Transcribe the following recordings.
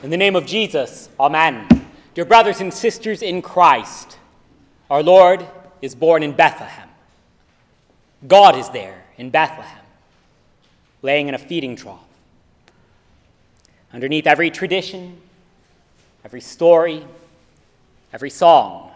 In the name of Jesus, Amen. Dear brothers and sisters in Christ, our Lord is born in Bethlehem. God is there in Bethlehem, laying in a feeding trough. Underneath every tradition, every story, every song,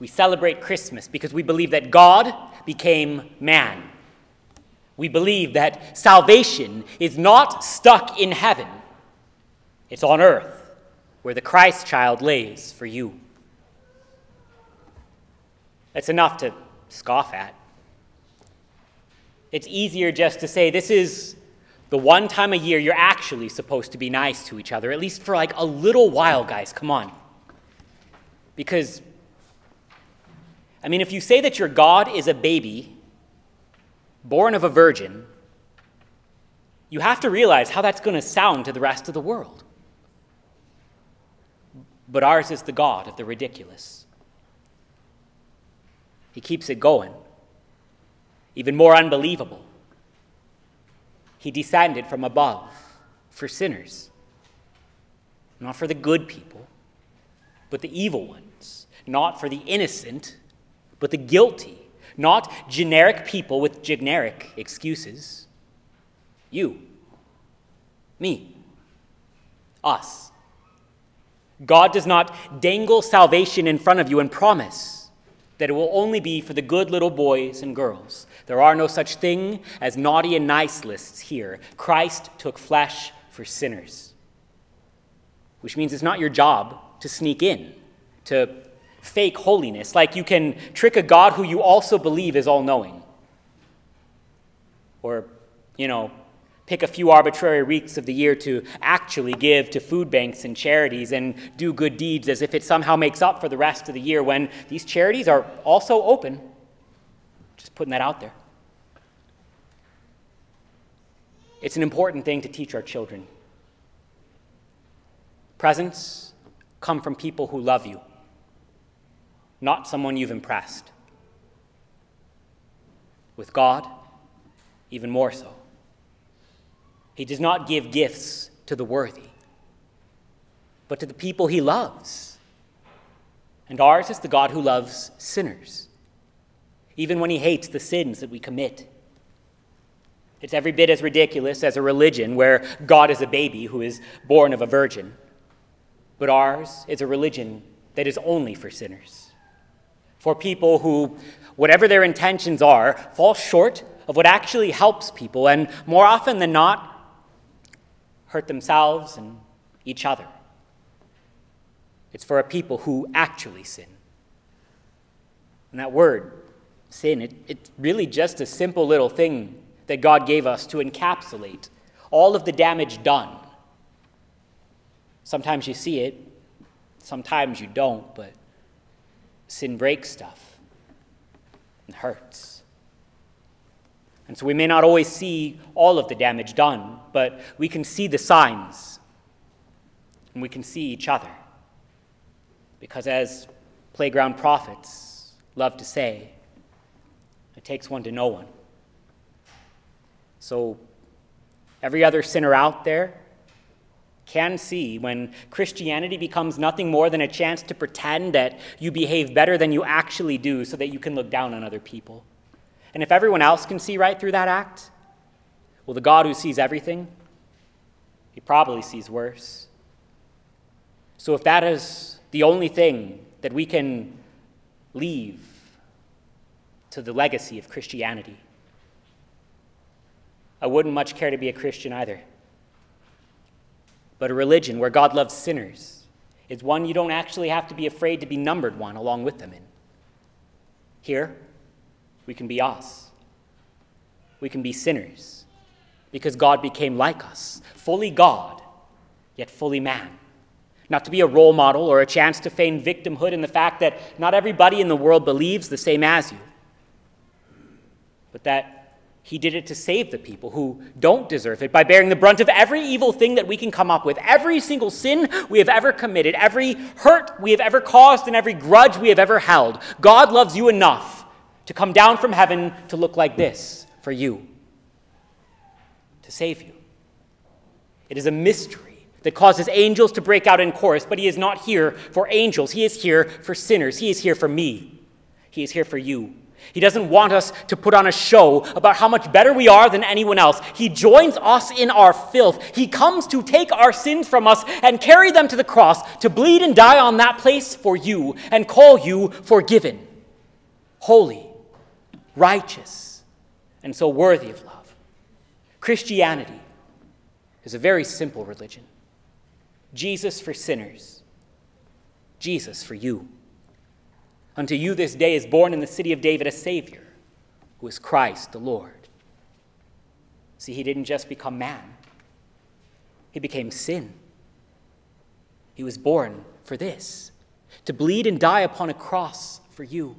we celebrate Christmas because we believe that God became man. We believe that salvation is not stuck in heaven, it's on earth, where the Christ child lays for you. That's enough to scoff at. It's easier just to say, this is the one time a year you're actually supposed to be nice to each other, at least for like a little while, guys. Come on. Because, I mean, if you say that your God is a baby born of a virgin, you have to realize how that's going to sound to the rest of the world. But ours is the God of the ridiculous. He keeps it going. Even more unbelievable, he descended from above for sinners, not for the good people, but the evil ones, not for the innocent, but the guilty, not generic people with generic excuses. You, me, us. God does not dangle salvation in front of you and promise that it will only be for the good little boys and girls. There are no such thing as naughty and nice lists here. Christ took flesh for sinners, which means it's not your job to sneak in, to fake holiness, like you can trick a God who you also believe is all knowing. Or, you know, pick a few arbitrary weeks of the year to actually give to food banks and charities and do good deeds as if it somehow makes up for the rest of the year when these charities are also open. Just putting that out there. It's an important thing to teach our children. Presents come from people who love you, not someone you've impressed. With God, even more so. He does not give gifts to the worthy, but to the people he loves. And ours is the God who loves sinners, even when he hates the sins that we commit. It's every bit as ridiculous as a religion where God is a baby who is born of a virgin. But ours is a religion that is only for sinners, for people who, whatever their intentions are, fall short of what actually helps people, and more often than not, hurt themselves and each other. It's for a people who actually sin. And that word, sin, it, it's really just a simple little thing that God gave us to encapsulate all of the damage done. Sometimes you see it, sometimes you don't, but sin breaks stuff and hurts. And so we may not always see all of the damage done, but we can see the signs and we can see each other. Because as playground prophets love to say, it takes one to know one. So every other sinner out there can see when Christianity becomes nothing more than a chance to pretend that you behave better than you actually do so that you can look down on other people. And if everyone else can see right through that act, well, the God who sees everything, he probably sees worse. So if that is the only thing that we can leave to the legacy of Christianity, I wouldn't much care to be a Christian either. But a religion where God loves sinners is one you don't actually have to be afraid to be numbered one along with them in. Here, we can be us. We can be sinners because God became like us, fully God, yet fully man. Not to be a role model or a chance to feign victimhood in the fact that not everybody in the world believes the same as you, but that he did it to save the people who don't deserve it by bearing the brunt of every evil thing that we can come up with, every single sin we have ever committed, every hurt we have ever caused, and every grudge we have ever held. God loves you enough to come down from heaven to look like this for you, to save you. It is a mystery that causes angels to break out in chorus, but he is not here for angels. He is here for sinners. He is here for me. He is here for you. He doesn't want us to put on a show about how much better we are than anyone else. He joins us in our filth. He comes to take our sins from us and carry them to the cross, to bleed and die on that place for you, and call you forgiven, holy, righteous, and so worthy of love. Christianity is a very simple religion Jesus for sinners, Jesus for you. Unto you this day is born in the city of David a Savior, who is Christ the Lord. See, he didn't just become man, he became sin. He was born for this to bleed and die upon a cross for you,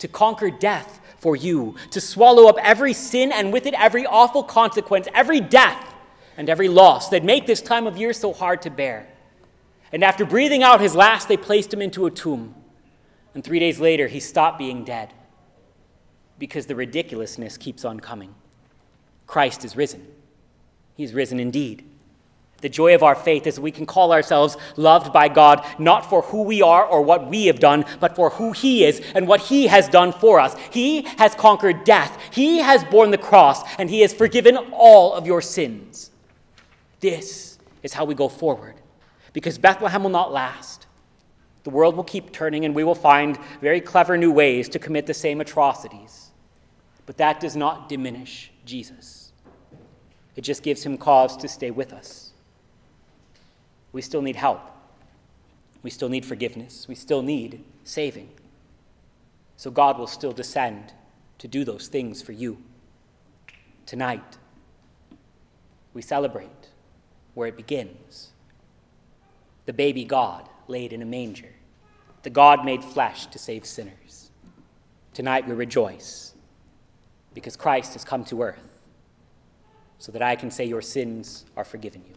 to conquer death for you, to swallow up every sin and with it every awful consequence, every death and every loss that make this time of year so hard to bear. And after breathing out his last, they placed him into a tomb and three days later, he stopped being dead because the ridiculousness keeps on coming. Christ is risen. He's risen indeed. The joy of our faith is we can call ourselves loved by God, not for who we are or what we have done, but for who He is and what He has done for us. He has conquered death, He has borne the cross, and He has forgiven all of your sins. This is how we go forward, because Bethlehem will not last. The world will keep turning, and we will find very clever new ways to commit the same atrocities. But that does not diminish Jesus, it just gives him cause to stay with us. We still need help, we still need forgiveness, we still need saving. So God will still descend to do those things for you. Tonight, we celebrate where it begins the baby God laid in a manger, the God made flesh to save sinners. Tonight we rejoice because Christ has come to earth so that I can say your sins are forgiven you.